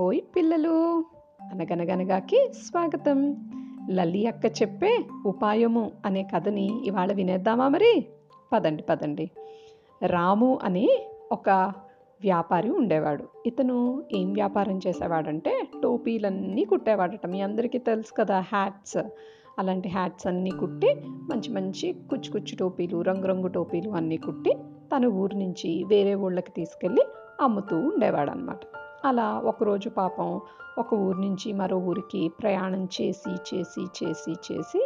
ఓయ్ పిల్లలు. అనగనగనగాకి స్వాగతం. లల్లి అక్క చెప్పే ఉపాయము అనే కథని ఇవాళ వినేద్దామా మరి? పదండి పదండి. రాము అని ఒక వ్యాపారి ఉండేవాడు. ఇతను ఏం వ్యాపారం చేసేవాడంటే టోపీలన్నీ కుట్టేవాడట. మీ అందరికీ తెలుసు కదా హ్యాట్స్. అలాంటి హ్యాట్స్ అన్నీ కుట్టి మంచి మంచి కుచ్చు కుచ్చు టోపీలు రంగురంగు టోపీలు అన్నీ కుట్టి తన ఊరు నుంచి వేరే ఊళ్ళకి తీసుకెళ్ళి అమ్ముతూ ఉండేవాడు అనమాట అలా ఒకరోజు పాపం ఒక ఊరు నుంచి మరో ఊరికి ప్రయాణం చేసి చేసి చేసి చేసి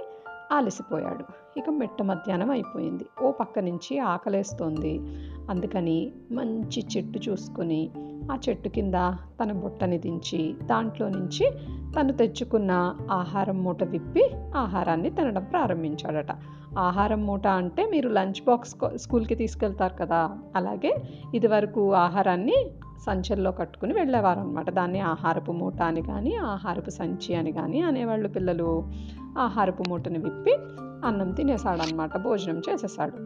ఆలసిపోయాడు. ఇక మెట్ట మధ్యాహ్నం అయిపోయింది. ఓ పక్క నుంచి ఆకలేస్తోంది. అందుకని మంచి చెట్టు చూసుకొని ఆ చెట్టు కింద తన బుట్టని దించి దాంట్లో నుంచి తను తెచ్చుకున్న ఆహారం మూట విప్పి ఆహారాన్ని తినడం ప్రారంభించాడట. ఆహారం మూట అంటే మీరు లంచ్ బాక్స్ స్కూల్కి తీసుకెళ్తారు కదా! అలాగే ఇదివరకు ఆహారాన్ని సంచల్లో కట్టుకుని వెళ్ళేవారు అనమాట దాన్ని ఆహారపు మూట అని కానీ ఆహారపు సంచి అని కానీ అనేవాళ్ళు పిల్లలు. ఆహారపు మూటని విప్పి అన్నం తినేసాడనమాట భోజనం చేసేసాడు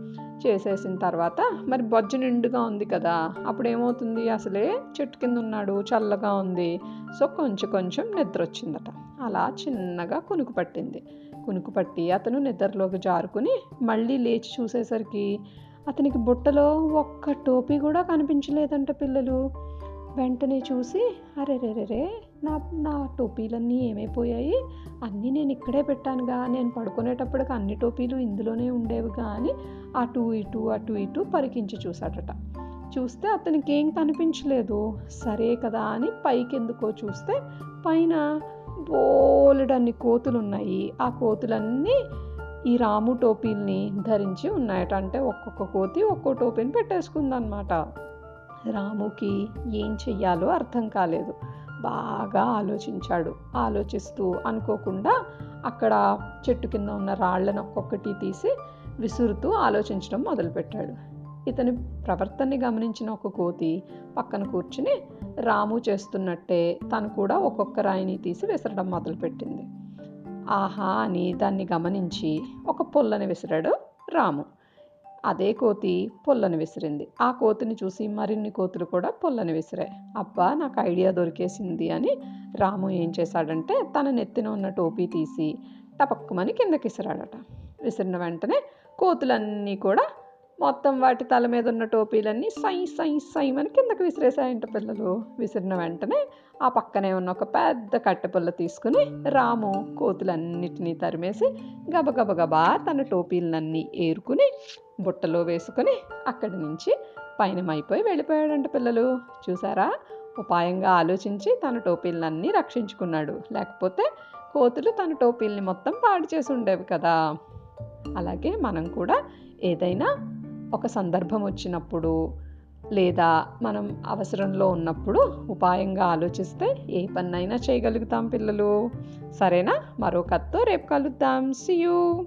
చేసేసిన తర్వాత మరి బొజ్జ నిండుగా ఉంది కదా అప్పుడు ఏమవుతుంది అసలే చెట్టు కింద ఉన్నాడు చల్లగా ఉంది. సో కొంచెం కొంచెం నిద్ర వచ్చిందట. అలా చిన్నగా కునుకు పట్టింది. కునుకు పట్టి అతను నిద్రలోకి జారుకుని మళ్ళీ లేచి చూసేసరికి అతనికి బుట్టలో ఒక్క టోపీ కూడా కనిపించలేదంట పిల్లలు. వెంటనే చూసి అరే రే రే రే నా నా టోపీలన్నీ ఏమైపోయాయి? అన్నీ నేను ఇక్కడే పెట్టానుగా. నేను పడుకునేటప్పటికి అన్ని టోపీలు ఇందులోనే ఉండేవిగా అని అటు ఇటు అటు ఇటు పరికించి చూశాడట. చూస్తే అతనికి ఏం కనిపించలేదు. సరే కదా అని పైకి ఎందుకో చూస్తే పైన బోలెడన్ని కోతులు ఉన్నాయి ఆ కోతులన్నీ ఈ రాము టోపీల్ని ధరించి ఉన్నాయట. అంటే ఒక్కొక్క కోతి ఒక్కో టోపీని పెట్టేసుకుందనమాట రాముకి ఏం చెయ్యాలో అర్థం కాలేదు. బాగా ఆలోచించాడు. ఆలోచిస్తూ అనుకోకుండా అక్కడ చెట్టు కింద ఉన్న రాళ్ళను ఒక్కొక్కటి తీసి విసురుతూ ఆలోచించడం మొదలుపెట్టాడు. ఇతని ప్రవర్తనని గమనించిన ఒక కోతి పక్కన కూర్చుని రాము చేస్తున్నట్టే తను కూడా ఒక్కొక్క రాయిని తీసి విసరడం మొదలుపెట్టింది. ఆహా అని దాన్ని గమనించి ఒక పొల్లని విసిరాడు రాము. అదే కోతి పొల్లని విసిరింది. ఆ కోతిని చూసి మరిన్ని కోతులు కూడా పొల్లని విసిరాయి అబ్బా నాకు ఐడియా దొరికేసింది అని రాము ఏం చేశాడంటే తన నెత్తిన ఉన్న టోపీ తీసి టపక్కుమని కిందకి విసిరాడట. విసిరిన వెంటనే కోతులన్నీ కూడా మొత్తం వాటి తల మీద ఉన్న టోపీలన్నీ సై సై సై అని కిందకు విసిరేసాయంట పిల్లలు. విసిరిన వెంటనే ఆ పక్కనే ఉన్న ఒక పెద్ద కట్టెపుల్ల తీసుకుని రాము కోతులన్నిటినీ తరిమేసి గబగబగబా తన టోపీలన్నీ ఏరుకుని బుట్టలో వేసుకొని అక్కడి నుంచి పయనమైపోయి వెళ్ళిపోయాడంట పిల్లలు. చూసారా? ఉపాయంగా ఆలోచించి తన టోపీలన్నీ రక్షించుకున్నాడు. లేకపోతే కోతులు తన టోపీల్ని మొత్తం పాడు చేసి ఉండేవి కదా. అలాగే మనం కూడా ఏదైనా ఒక సందర్భం వచ్చినప్పుడు లేదా మనం అవసరంలో ఉన్నప్పుడు ఉపాయంగా ఆలోచిస్తే ఏ పన్నైనా చేయగలుగుతాం పిల్లలు. సరేనా? మరో కథతో రేపు కలుద్దాం. సియూ